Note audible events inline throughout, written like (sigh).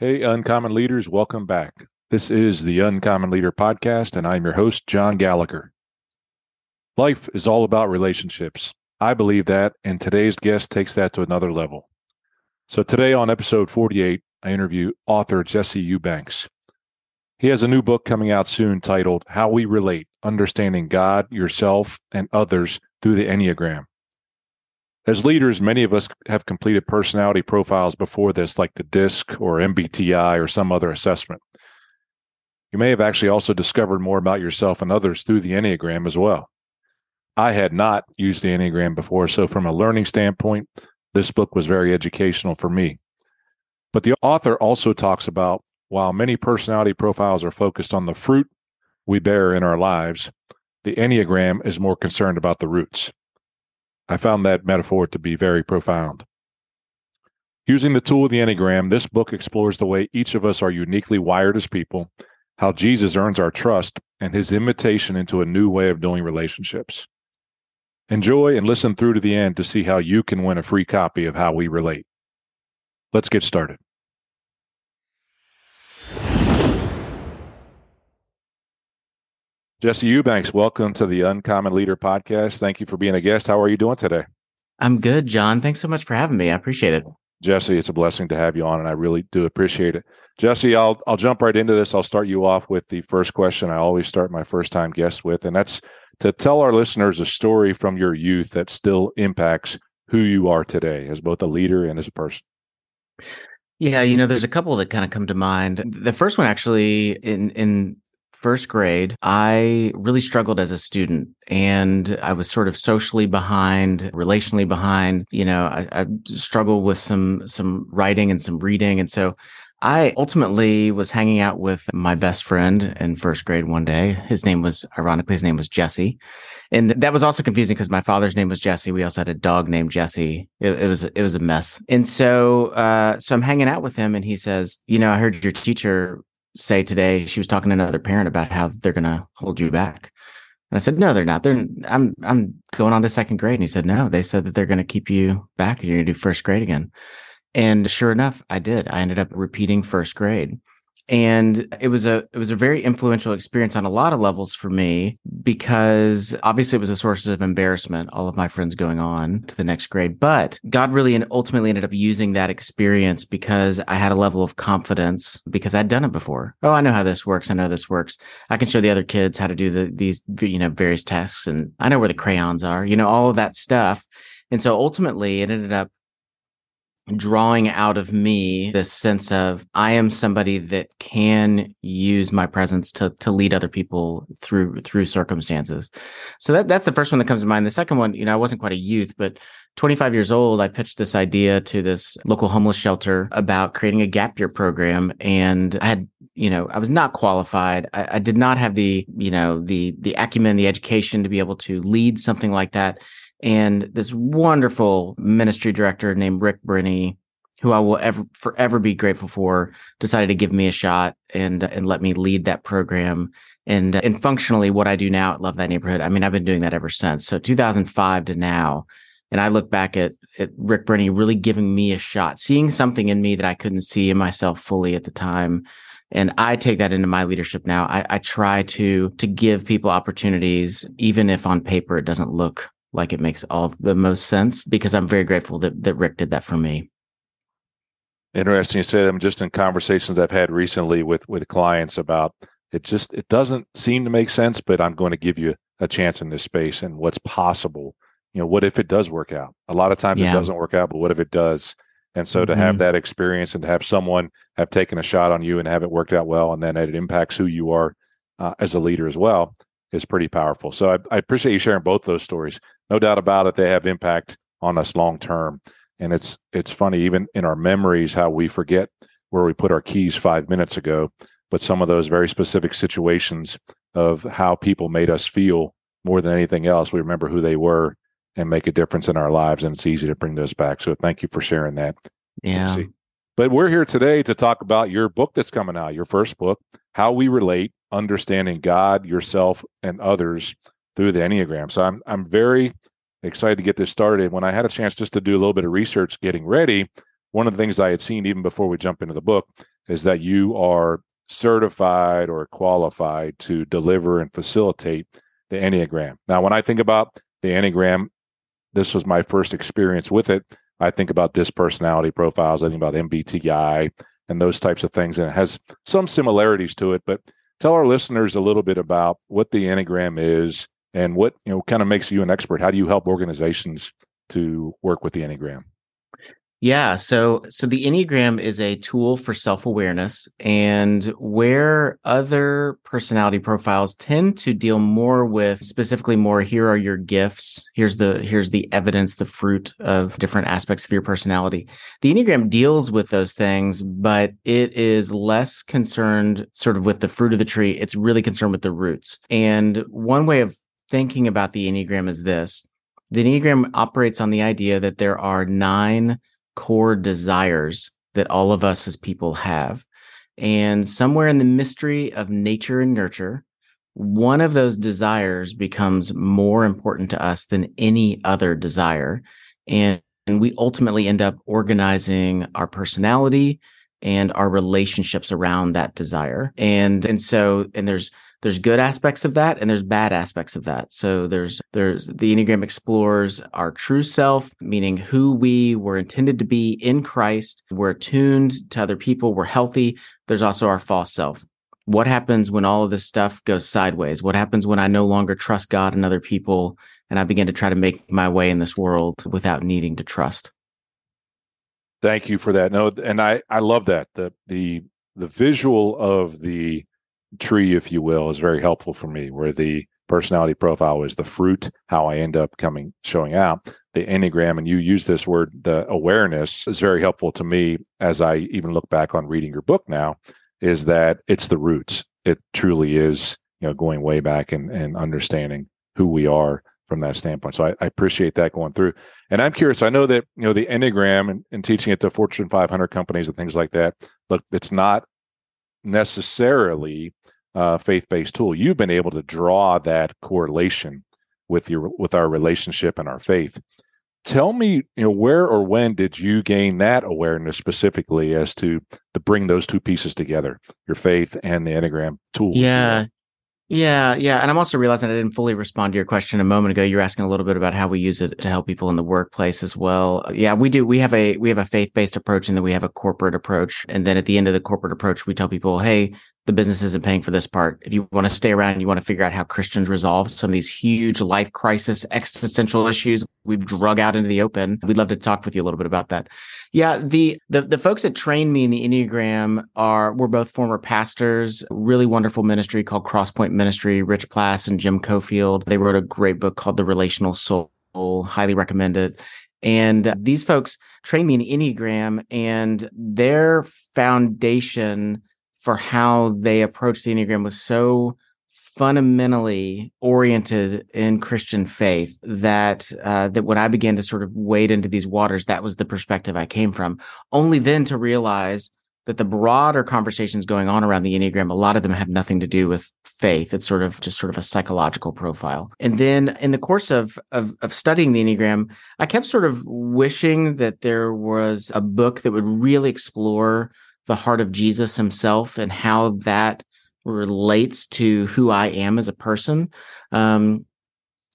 Hey, Uncommon Leaders, welcome back. This is the Uncommon Leader Podcast, and I'm your host, John Gallagher. Life is all about relationships. I believe that, and today's guest takes that to another level. So, today on episode 48, I interview author Jesse Eubanks. He has a new book coming out soon titled How We Relate Understanding God, Yourself, and Others Through the Enneagram. As leaders, many of us have completed personality profiles before this, like the DISC or MBTI or some other assessment. You may have actually also discovered more about yourself and others through the Enneagram as well. I had not used the Enneagram before, so from a learning standpoint, this book was very educational for me. But the author also talks about while many personality profiles are focused on the fruit we bear in our lives, the Enneagram is more concerned about the roots. I found that metaphor to be very profound. Using the tool of the Enneagram, this book explores the way each of us are uniquely wired as people, how Jesus earns our trust, and his invitation into a new way of doing relationships. Enjoy and listen through to the end to see how you can win a free copy of How We Relate. Let's get started. Jesse Eubanks, welcome to the Uncommon Leader podcast. Thank you for being a guest. How are you doing today? I'm good, John. Thanks so much for having me. I appreciate it. Jesse, it's a blessing to have you on, and I really do appreciate it. Jesse, I'll I'll jump right into this. I'll start you off with the first question I always start my first time guests with, and that's to tell our listeners a story from your youth that still impacts who you are today as both a leader and as a person. Yeah, you know, there's a couple that kind of come to mind. The first one actually in in first grade, I really struggled as a student and I was sort of socially behind, relationally behind. You know, I, I struggled with some, some writing and some reading. And so I ultimately was hanging out with my best friend in first grade one day. His name was, ironically, his name was Jesse. And that was also confusing because my father's name was Jesse. We also had a dog named Jesse. It, it was, it was a mess. And so, uh, so I'm hanging out with him and he says, you know, I heard your teacher say today she was talking to another parent about how they're going to hold you back. And I said, no, they're not. They're I'm I'm going on to second grade. And he said, no, they said that they're going to keep you back and you're going to do first grade again. And sure enough, I did. I ended up repeating first grade and it was a it was a very influential experience on a lot of levels for me because obviously it was a source of embarrassment all of my friends going on to the next grade. But god really and ultimately ended up using that experience because i had a level of confidence because i'd done it before. Oh i know how this works. I know this works. I can show the other kids how to do the these you know various tasks and i know where the crayons are you know all of that stuff. And so ultimately it ended up drawing out of me this sense of I am somebody that can use my presence to to lead other people through through circumstances. So that that's the first one that comes to mind. The second one, you know, I wasn't quite a youth, but 25 years old, I pitched this idea to this local homeless shelter about creating a gap year program. And I had, you know, I was not qualified. I, I did not have the, you know, the the acumen, the education to be able to lead something like that and this wonderful ministry director named Rick Brinney, who I will ever forever be grateful for, decided to give me a shot and and let me lead that program. And uh, and functionally, what I do now at Love Thy Neighborhood, I mean, I've been doing that ever since. So 2005 to now, and I look back at at Rick Brinney really giving me a shot, seeing something in me that I couldn't see in myself fully at the time. And I take that into my leadership now. I, I try to to give people opportunities, even if on paper it doesn't look like it makes all the most sense because I'm very grateful that, that Rick did that for me. Interesting you said. I'm just in conversations I've had recently with with clients about it. Just it doesn't seem to make sense, but I'm going to give you a chance in this space and what's possible. You know, what if it does work out? A lot of times yeah. it doesn't work out, but what if it does? And so mm-hmm. to have mm-hmm. that experience and to have someone have taken a shot on you and have it worked out well, and then it impacts who you are uh, as a leader as well, is pretty powerful. So I, I appreciate you sharing both those stories no doubt about it, they have impact on us long term. And it's it's funny, even in our memories, how we forget where we put our keys five minutes ago. But some of those very specific situations of how people made us feel more than anything else, we remember who they were and make a difference in our lives. And it's easy to bring those back. So thank you for sharing that. Yeah. But we're here today to talk about your book that's coming out, your first book, How We Relate, Understanding God, Yourself, and Others through the Enneagram. So I'm I'm very excited to get this started. When I had a chance just to do a little bit of research getting ready, one of the things I had seen even before we jump into the book is that you are certified or qualified to deliver and facilitate the Enneagram. Now, when I think about the Enneagram, this was my first experience with it. I think about DISC personality profiles, I think about MBTI and those types of things, and it has some similarities to it. But tell our listeners a little bit about what the Enneagram is and what you know kind of makes you an expert. How do you help organizations to work with the Enneagram? Yeah, so so the Enneagram is a tool for self-awareness and where other personality profiles tend to deal more with specifically more here are your gifts, here's the here's the evidence, the fruit of different aspects of your personality. The Enneagram deals with those things, but it is less concerned sort of with the fruit of the tree. It's really concerned with the roots. And one way of thinking about the Enneagram is this. The Enneagram operates on the idea that there are nine core desires that all of us as people have. And somewhere in the mystery of nature and nurture, one of those desires becomes more important to us than any other desire. And, and we ultimately end up organizing our personality and our relationships around that desire. And and so and there's there's good aspects of that and there's bad aspects of that. So there's there's the Enneagram explores our true self, meaning who we were intended to be in Christ. We're attuned to other people, we're healthy. There's also our false self. What happens when all of this stuff goes sideways? What happens when I no longer trust God and other people and I begin to try to make my way in this world without needing to trust? Thank you for that. No, and I I love that. The the the visual of the tree, if you will, is very helpful for me, where the personality profile is the fruit, how I end up coming showing out. The Enneagram, and you use this word, the awareness is very helpful to me as I even look back on reading your book now, is that it's the roots. It truly is, you know, going way back and, and understanding who we are from that standpoint. So I, I, appreciate that going through. And I'm curious, I know that, you know, the Enneagram and, and teaching it to Fortune 500 companies and things like that, look, it's not necessarily a faith-based tool. You've been able to draw that correlation with your with our relationship and our faith. Tell me, you know, where or when did you gain that awareness specifically as to to bring those two pieces together, your faith and the Enneagram tool? Yeah. Yeah, yeah. And I'm also realizing I didn't fully respond to your question a moment ago. You're asking a little bit about how we use it to help people in the workplace as well. Uh, yeah, we do. We have a we have a faith-based approach and then we have a corporate approach. And then at the end of the corporate approach, we tell people, hey, the business isn't paying for this part. If you want to stay around and you want to figure out how Christians resolve some of these huge life crisis existential issues we've drug out into the open, we'd love to talk with you a little bit about that. Yeah, the the the folks that trained me in the Enneagram are were both former pastors, really wonderful ministry called Crosspoint Ministry, Rich Plass and Jim Cofield. They wrote a great book called The Relational Soul. Highly recommend it. And these folks trained me in Enneagram and their foundation for how they approached the Enneagram was so fundamentally oriented in Christian faith that uh, that when I began to sort of wade into these waters, that was the perspective I came from. Only then to realize that the broader conversations going on around the Enneagram, a lot of them have nothing to do with faith. It's sort of just sort of a psychological profile. And then in the course of, of, of studying the Enneagram, I kept sort of wishing that there was a book that would really explore the heart of Jesus himself and how that relates to who I am as a person. Um,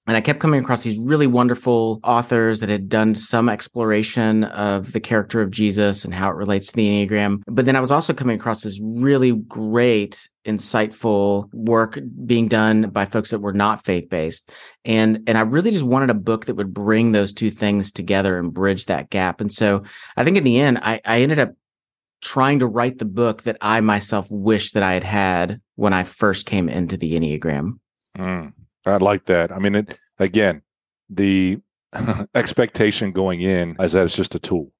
and I kept coming across these really wonderful authors that had done some exploration of the character of Jesus and how it relates to the Enneagram. But then I was also coming across this really great, insightful work being done by folks that were not faith based. And, and I really just wanted a book that would bring those two things together and bridge that gap. And so I think in the end, I, I ended up trying to write the book that I myself wish that I had had when I first came into the Enneagram. Mm, I like that. I mean, it, again, the (laughs) expectation going in is that it's just a tool,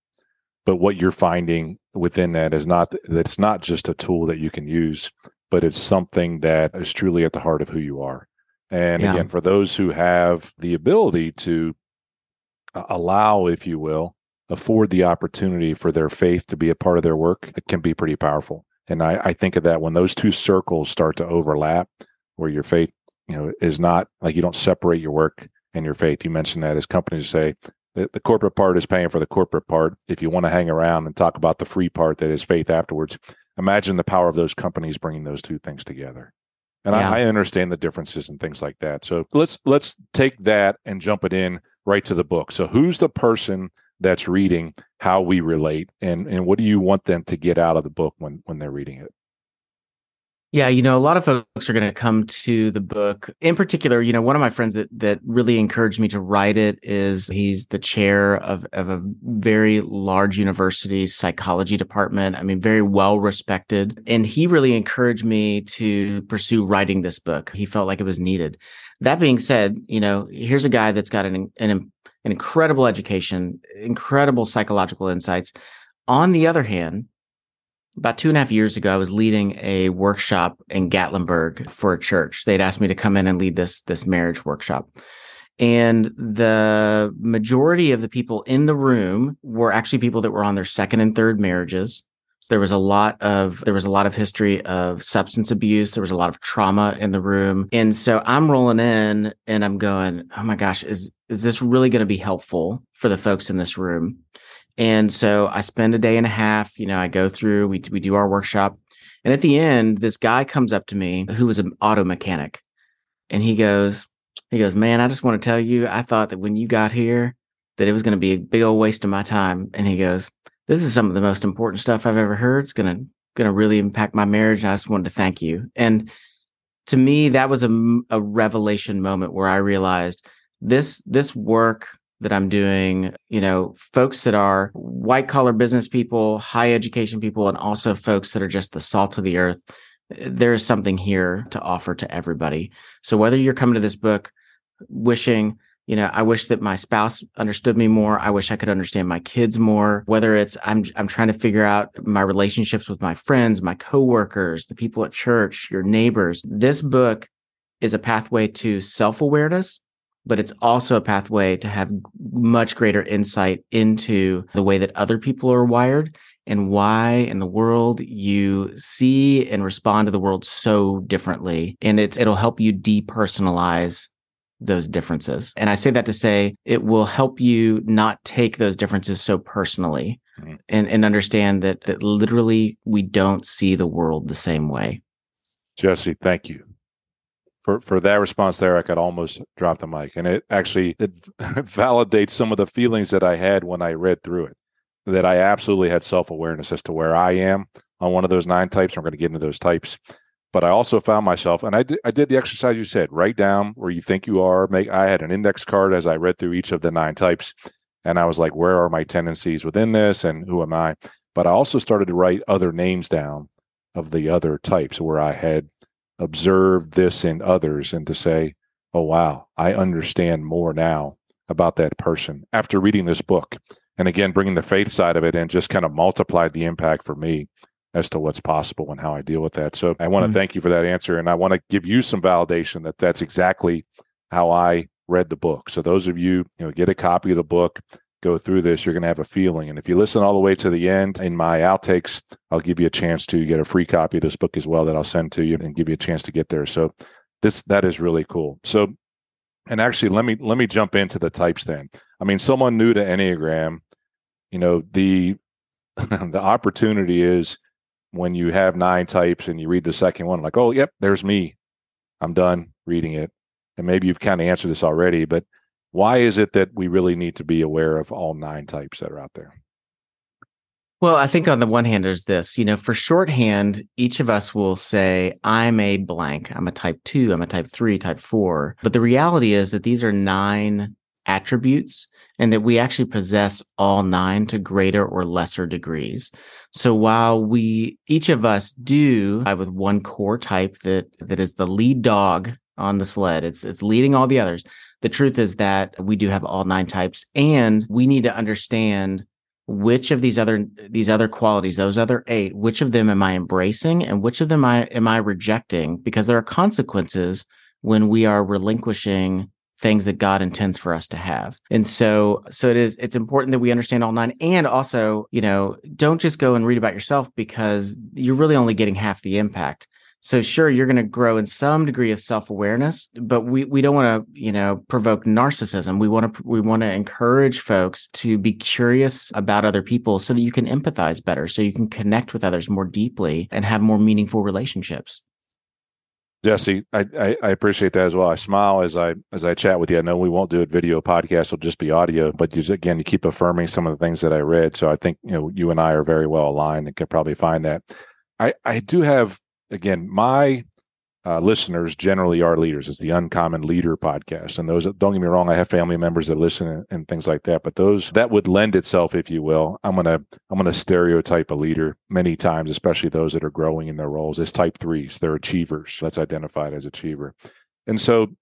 but what you're finding within that is not that it's not just a tool that you can use, but it's something that is truly at the heart of who you are. And yeah. again, for those who have the ability to uh, allow, if you will, afford the opportunity for their faith to be a part of their work, it can be pretty powerful. And I, I think of that when those two circles start to overlap, where your faith, you know, is not like you don't separate your work and your faith. You mentioned that as companies say the, the corporate part is paying for the corporate part. If you want to hang around and talk about the free part that is faith afterwards, imagine the power of those companies bringing those two things together. And yeah. I, I understand the differences and things like that. So let's let's take that and jump it in right to the book. So who's the person that's reading how we relate and and what do you want them to get out of the book when when they're reading it? Yeah, you know, a lot of folks are going to come to the book. In particular, you know, one of my friends that that really encouraged me to write it is he's the chair of of a very large university psychology department. I mean, very well respected, and he really encouraged me to pursue writing this book. He felt like it was needed. That being said, you know, here's a guy that's got an an, an incredible education, incredible psychological insights. On the other hand, about two and a half years ago, I was leading a workshop in Gatlinburg for a church. They'd asked me to come in and lead this this marriage workshop. And the majority of the people in the room were actually people that were on their second and third marriages. There was a lot of there was a lot of history of substance abuse. There was a lot of trauma in the room. And so I'm rolling in and I'm going, "Oh my gosh, is is this really going to be helpful for the folks in this room?" And so I spend a day and a half, you know, I go through, we, we do our workshop. And at the end, this guy comes up to me who was an auto mechanic and he goes, he goes, man, I just want to tell you, I thought that when you got here, that it was going to be a big old waste of my time. And he goes, this is some of the most important stuff I've ever heard. It's going to really impact my marriage. And I just wanted to thank you. And to me, that was a, a revelation moment where I realized this, this work that I'm doing, you know, folks that are white collar business people, high education people, and also folks that are just the salt of the earth. There is something here to offer to everybody. So whether you're coming to this book wishing, you know, I wish that my spouse understood me more. I wish I could understand my kids more. Whether it's I'm I'm trying to figure out my relationships with my friends, my coworkers, the people at church, your neighbors. This book is a pathway to self-awareness but it's also a pathway to have much greater insight into the way that other people are wired and why in the world you see and respond to the world so differently. And it's, it'll help you depersonalize those differences. And I say that to say it will help you not take those differences so personally mm-hmm. and, and understand that, that literally we don't see the world the same way. Jesse, thank you for for that response there, I could almost drop the mic, and it actually it (laughs) validates some of the feelings that I had when I read through it. That I absolutely had self awareness as to where I am on one of those nine types. I'm going to get into those types, but I also found myself, and I did, I did the exercise you said. Write down where you think you are. Make I had an index card as I read through each of the nine types, and I was like, where are my tendencies within this, and who am I? But I also started to write other names down of the other types where I had observed this in others and to say, oh, wow, I understand more now about that person after reading this book. And again, bringing the faith side of it and just kind of multiplied the impact for me as to what's possible and how I deal with that. So I want to mm-hmm. thank you for that answer. And I want to give you some validation that that's exactly how I read the book. So those of you, you know, get a copy of the book, go through this, you're going to have a feeling. And if you listen all the way to the end in my outtakes, I'll give you a chance to get a free copy of this book as well that I'll send to you and give you a chance to get there. So this that is really cool. So and actually let me let me jump into the types then. I mean, someone new to Enneagram, you know, the (laughs) the opportunity is when you have nine types and you read the second one, like, oh, yep, there's me. I'm done reading it. And maybe you've kind of answered this already, but why is it that we really need to be aware of all nine types that are out there? Well, I think on the one hand, there's this, you know, for shorthand, each of us will say, I'm a blank. I'm a type two, I'm a type three, type four. But the reality is that these are nine attributes and that we actually possess all nine to greater or lesser degrees. So while we, each of us do with one core type that, that is the lead dog on the sled, it's, it's leading all the others the truth is that we do have all nine types and we need to understand which of these other these other qualities those other eight which of them am i embracing and which of them I, am i rejecting because there are consequences when we are relinquishing things that god intends for us to have and so so it is it's important that we understand all nine and also you know don't just go and read about yourself because you're really only getting half the impact So sure, you're going to grow in some degree of self-awareness, but we we don't want to, you know, provoke narcissism. We want to we want to encourage folks to be curious about other people so that you can empathize better, so you can connect with others more deeply and have more meaningful relationships. Jesse, I, I, I, appreciate that as well. I smile as I as I chat with you. I know we won't do it video podcast; it'll just be audio. But you, again, you keep affirming some of the things that I read. So I think you know you and I are very well aligned and can probably find that. I I do have again my uh, listeners generally are leaders. It's the Uncommon Leader podcast, and those don't get me wrong. I have family members that listen and, and, things like that, but those that would lend itself, if you will. I'm gonna I'm gonna stereotype a leader many times, especially those that are growing in their roles as type threes. They're achievers. That's identified as achiever, and so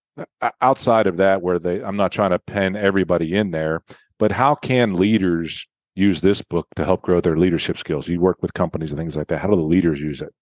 outside of that, where they I'm not trying to pen everybody in there, but how can leaders use this book to help grow their leadership skills? You work with companies and things like that. How do the leaders use it?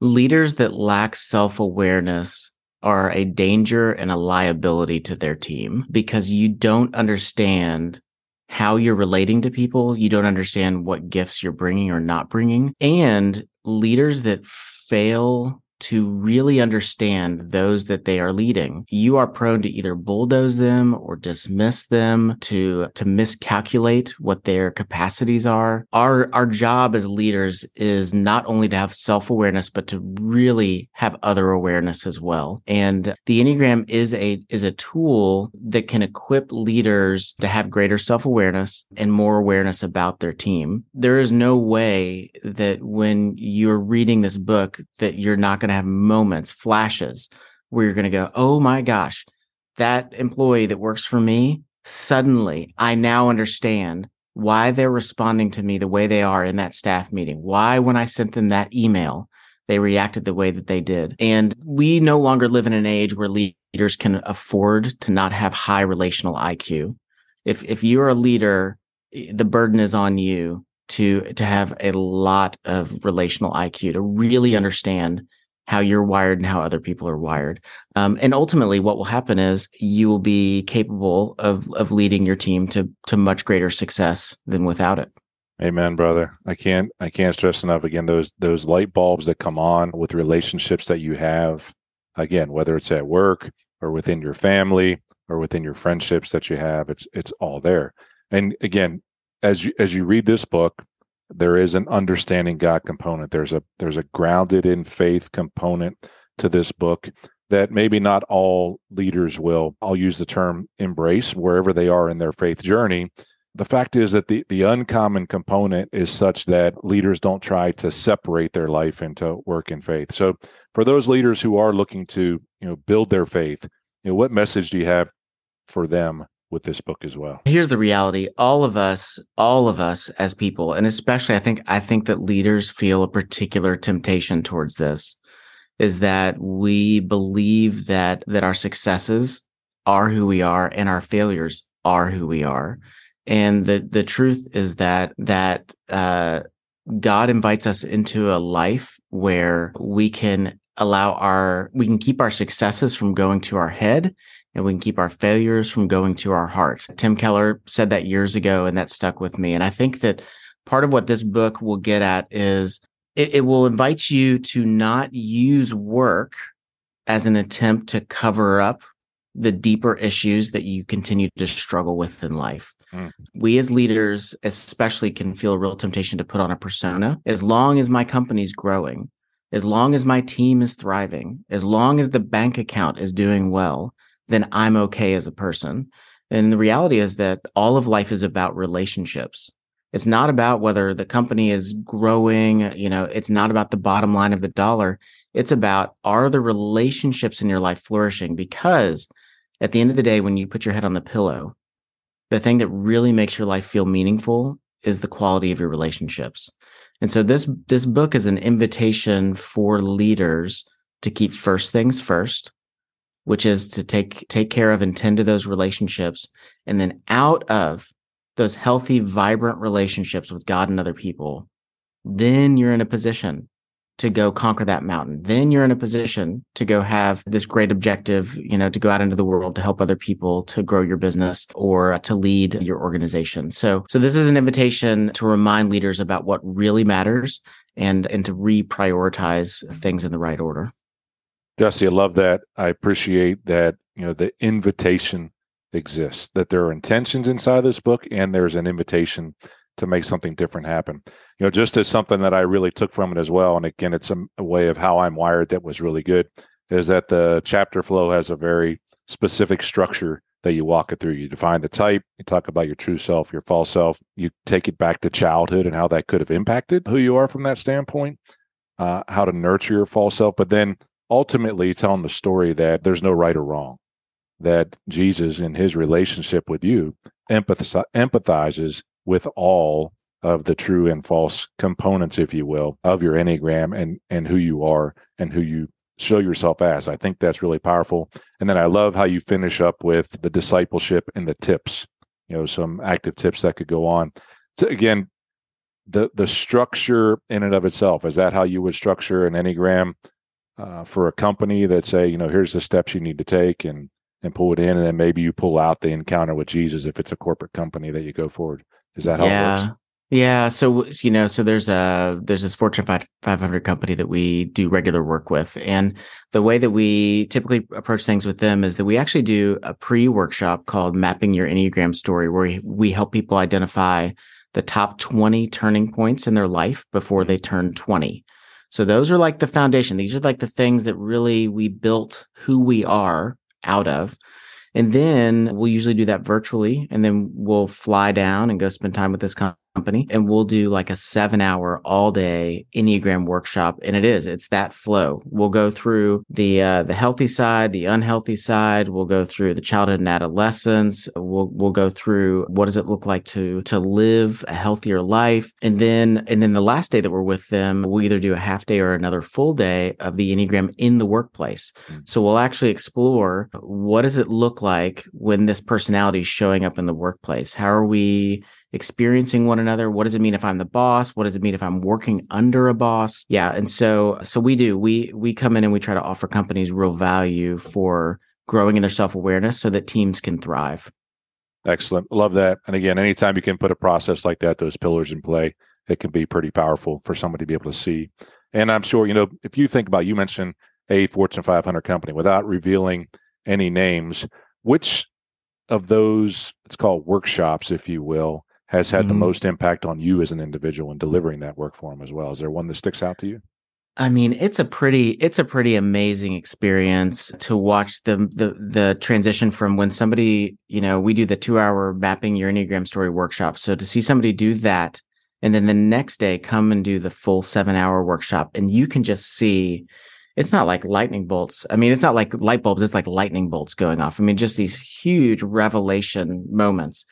Leaders that lack self awareness are a danger and a liability to their team because you don't understand how you're relating to people. You don't understand what gifts you're bringing or not bringing. And leaders that fail to really understand those that they are leading. You are prone to either bulldoze them or dismiss them, to to miscalculate what their capacities are. Our our job as leaders is not only to have self-awareness but to really have other awareness as well. And the Enneagram is a is a tool that can equip leaders to have greater self-awareness and more awareness about their team. There is no way that when you're reading this book that you're not going to have moments, flashes where you're going to go, oh my gosh, that employee that works for me, suddenly I now understand why they're responding to me the way they are in that staff meeting. Why, when I sent them that email, they reacted the way that they did. And we no longer live in an age where leaders can afford to not have high relational IQ. If if you're a leader, eh, the burden is on you to to have a lot of relational IQ to really understand how you're wired and how other people are wired. Um, and ultimately, what will happen is you will be capable of of leading your team to to much greater success than without it. Amen, brother. I can't I can't stress enough again those those light bulbs that come on with relationships that you have. Again, whether it's at work or within your family or within your friendships that you have, it's it's all there. And again, as you as you read this book, there is an understanding God component. There's a there's a grounded in faith component to this book that maybe not all leaders will. I'll use the term embrace wherever they are in their faith journey. The fact is that the, the uncommon component is such that leaders don't try to separate their life into work and faith. So for those leaders who are looking to, you know, build their faith, you know, what message do you have for them with this book as well. Here's the reality. All of us, all of us as people, and especially I think I think that leaders feel a particular temptation towards this is that we believe that that our successes are who we are and our failures are who we are. And the the truth is that that uh, God invites us into a life where we can allow our we can keep our successes from going to our head and we can keep our failures from going to our heart. Tim Keller said that years ago, and that stuck with me. And I think that part of what this book will get at is it, it will invite you to not use work as an attempt to cover up the deeper issues that you continue to struggle with in life. Mm. We as leaders, especially, can feel a real temptation to put on a persona. As long as my company's growing, as long as my team is thriving, as long as the bank account is doing well, then I'm okay as a person. And the reality is that all of life is about relationships. It's not about whether the company is growing, you know, it's not about the bottom line of the dollar. It's about are the relationships in your life flourishing? Because at the end of the day, when you put your head on the pillow, the thing that really makes your life feel meaningful is the quality of your relationships. And so this this book is an invitation for leaders to keep first things first, which is to take take care of and tend to those relationships and then out of those healthy vibrant relationships with god and other people then you're in a position to go conquer that mountain. Then you're in a position to go have this great objective, you know, to go out into the world to help other people, to grow your business or to lead your organization. So, so this is an invitation to remind leaders about what really matters and, and to reprioritize things in the right order. Jesse, I love that. I appreciate that, you know, the invitation exists, that there are intentions inside this book and there's an invitation to make something different happen. You know, just as something that I really took from it as well. And again, it's a, a way of how I'm wired that was really good is that the chapter flow has a very specific structure that you walk it through. You define the type, you talk about your true self, your false self, you take it back to childhood and how that could have impacted who you are from that standpoint, uh, how to nurture your false self, but then ultimately telling the story that there's no right or wrong, that Jesus in his relationship with you empathizes with all of the true and false components, if you will, of your Enneagram and, and who you are and who you show yourself as. I think that's really powerful. And then I love how you finish up with the discipleship and the tips, you know, some active tips that could go on. So again, the the structure in and of itself, is that how you would structure an Enneagram uh, for a company that say, you know, here's the steps you need to take and and pull it in, and then maybe you pull out the encounter with Jesus if it's a corporate company that you go forward. Is that how yeah. it works? Yeah. So, you know, so there's a, there's this Fortune 500 company that we do regular work with. And the way that we typically approach things with them is that we actually do a pre workshop called Mapping Your Enneagram Story, where we, we help people identify the top 20 turning points in their life before they turn 20. So those are like the foundation. These are like the things that really we built who we are out of. And then we'll usually do that virtually and then we'll fly down and go spend time with this company and we'll do like a seven hour all day enneagram workshop and it is it's that flow. We'll go through the uh, the healthy side the unhealthy side we'll go through the childhood and adolescence we'll we'll go through what does it look like to to live a healthier life and then and then the last day that we're with them we'll either do a half day or another full day of the enneagram in the workplace. Mm-hmm. so we'll actually explore what does it look like when this personality is showing up in the workplace? How are we experiencing one another. What does it mean if i'm the boss? What does it mean if i'm working under a boss? Yeah and so so we do. We we come in and we try to offer companies real value for growing in their self-awareness so that teams can thrive. Excellent. Love that. And again anytime you can put a process like that those pillars in play it can be pretty powerful for somebody to be able to see. And i'm sure you know if you think about you mentioned a fortune 500 company without revealing any names which of those it's called workshops if you will has had mm-hmm. the most impact on you as an individual in delivering that work for them as well? Is there one that sticks out to you? I mean, it's a pretty it's a pretty amazing experience to watch the the the transition from when somebody, you know, we do the 2-hour mapping your enneagram story workshop. So to see somebody do that and then the next day come and do the full 7-hour workshop and you can just see it's not like lightning bolts. I mean, it's not like light bulbs, it's like lightning bolts going off. I mean, just these huge revelation moments.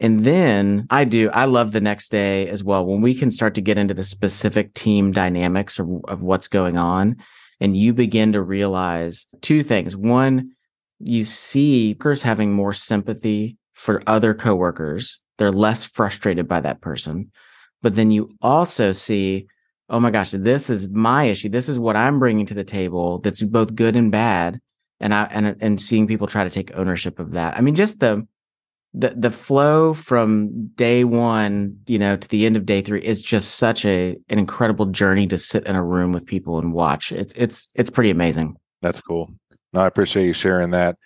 And then I do, I love the next day as well when we can start to get into the specific team dynamics of, of what's going on. And you begin to realize two things. One, you see workers having more sympathy for other coworkers. They're less frustrated by that person. But then you also see, oh my gosh, this is my issue. This is what I'm bringing to the table that's both good and bad. And I, and, and seeing people try to take ownership of that. I mean, just the, the the flow from day one, you know, to the end of day three is just such a an incredible journey to sit in a room with people and watch. It's it's it's pretty amazing. That's cool. No, I appreciate you sharing that.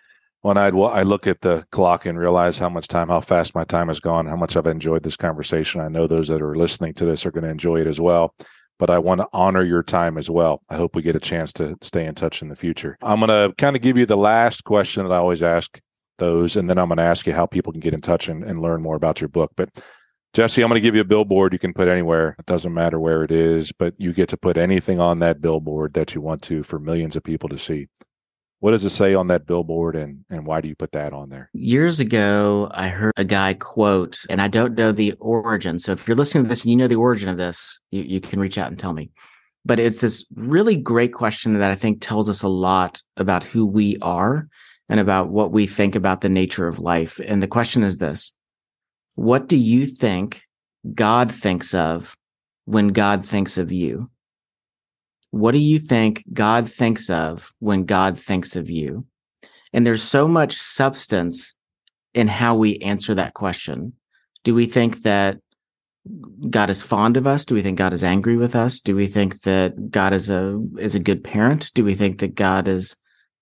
When I'd I look at the clock and realize how much time, how fast my time has gone, how much I've enjoyed this conversation. I know those that are listening to this are going to enjoy it as well. But I want to honor your time as well. I hope we get a chance to stay in touch in the future. I'm going to kind of give you the last question that I always ask those, and then I'm going to ask you how people can get in touch and, and learn more about your book. But Jesse, I'm going to give you a billboard you can put anywhere. It doesn't matter where it is, but you get to put anything on that billboard that you want to for millions of people to see. What does it say on that billboard and, and why do you put that on there? Years ago, I heard a guy quote, and I don't know the origin. So if you're listening to this and you know the origin of this, you, you can reach out and tell me. But it's this really great question that I think tells us a lot about who we are and about what we think about the nature of life. And the question is this What do you think God thinks of when God thinks of you? what do you think God thinks of when God thinks of you? And there's so much substance in how we answer that question. Do we think that God is fond of us? Do we think God is angry with us? Do we think that God is a is a good parent? Do we think that God is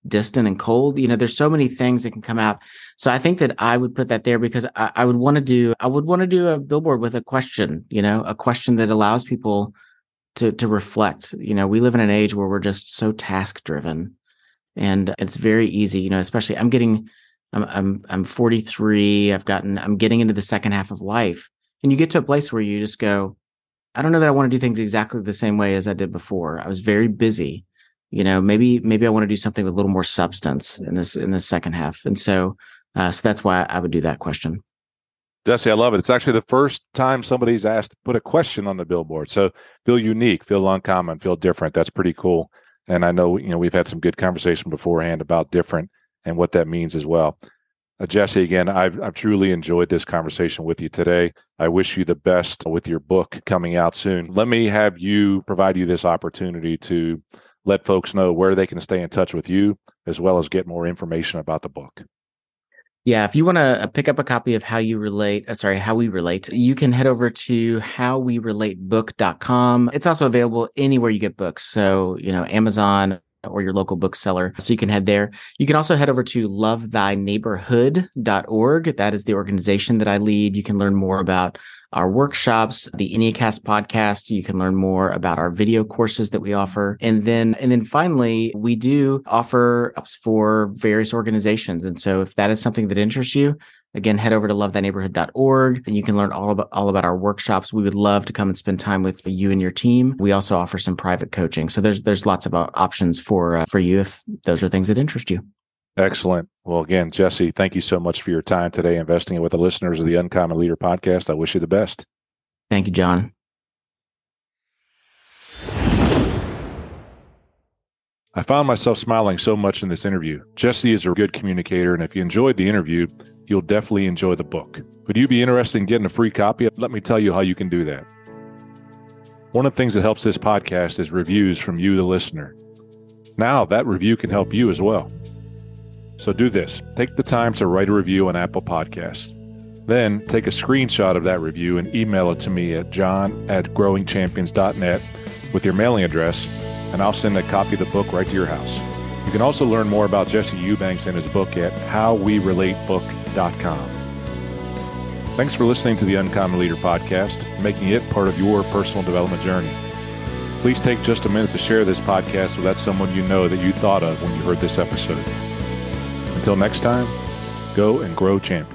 distant and cold? You know, there's so many things that can come out. So I think that I would put that there because I, I would want to do I would want to do a billboard with a question, you know, a question that allows people to to reflect. You know, we live in an age where we're just so task driven and it's very easy, you know, especially I'm getting I'm I'm I'm 43, I've gotten I'm getting into the second half of life and you get to a place where you just go, I don't know that I want to do things exactly the same way as I did before. I was very busy. You know, maybe maybe I want to do something with a little more substance in this in the second half. And so uh, so that's why I would do that question. Jesse, I love it. It's actually the first time somebody's asked to put a question on the billboard. So feel unique, feel uncommon, feel different. That's pretty cool. And I know, you know, we've had some good conversation beforehand about different and what that means as well. Uh, Jesse, again, I've, I've truly enjoyed this conversation with you today. I wish you the best with your book coming out soon. Let me have you provide you this opportunity to let folks know where they can stay in touch with you as well as get more information about the book. Yeah, if you want to uh, pick up a copy of How You Relate, uh, sorry, How We Relate, you can head over to howwerelateBook.com. It's also available anywhere you get books. So, you know, Amazon, or your local bookseller. So you can head there. You can also head over to lovethyneighborhood.org. That is the organization that I lead. You can learn more about our workshops, the Enneacast podcast. You can learn more about our video courses that we offer. And then, and then finally, we do offer ups for various organizations. And so if that is something that interests you, Again, head over to lovethyneighborhood.org and you can learn all about all about our workshops. We would love to come and spend time with you and your team. We also offer some private coaching. So there's there's lots of options for uh, for you if those are things that interest you. Excellent. Well, again, Jesse, thank you so much for your time today investing it with the listeners of the Uncommon Leader podcast. I wish you the best. Thank you, John. I found myself smiling so much in this interview. Jesse is a good communicator, and if you enjoyed the interview, you'll definitely enjoy the book. Would you be interested in getting a free copy? Let me tell you how you can do that. One of the things that helps this podcast is reviews from you, the listener. Now, that review can help you as well. So do this take the time to write a review on Apple Podcasts. Then take a screenshot of that review and email it to me at john at growingchampions.net with your mailing address and I'll send a copy of the book right to your house. You can also learn more about Jesse Eubanks and his book at howwerelateBook.com. Thanks for listening to the Uncommon Leader podcast, making it part of your personal development journey. Please take just a minute to share this podcast with that someone you know that you thought of when you heard this episode. Until next time, go and grow champion.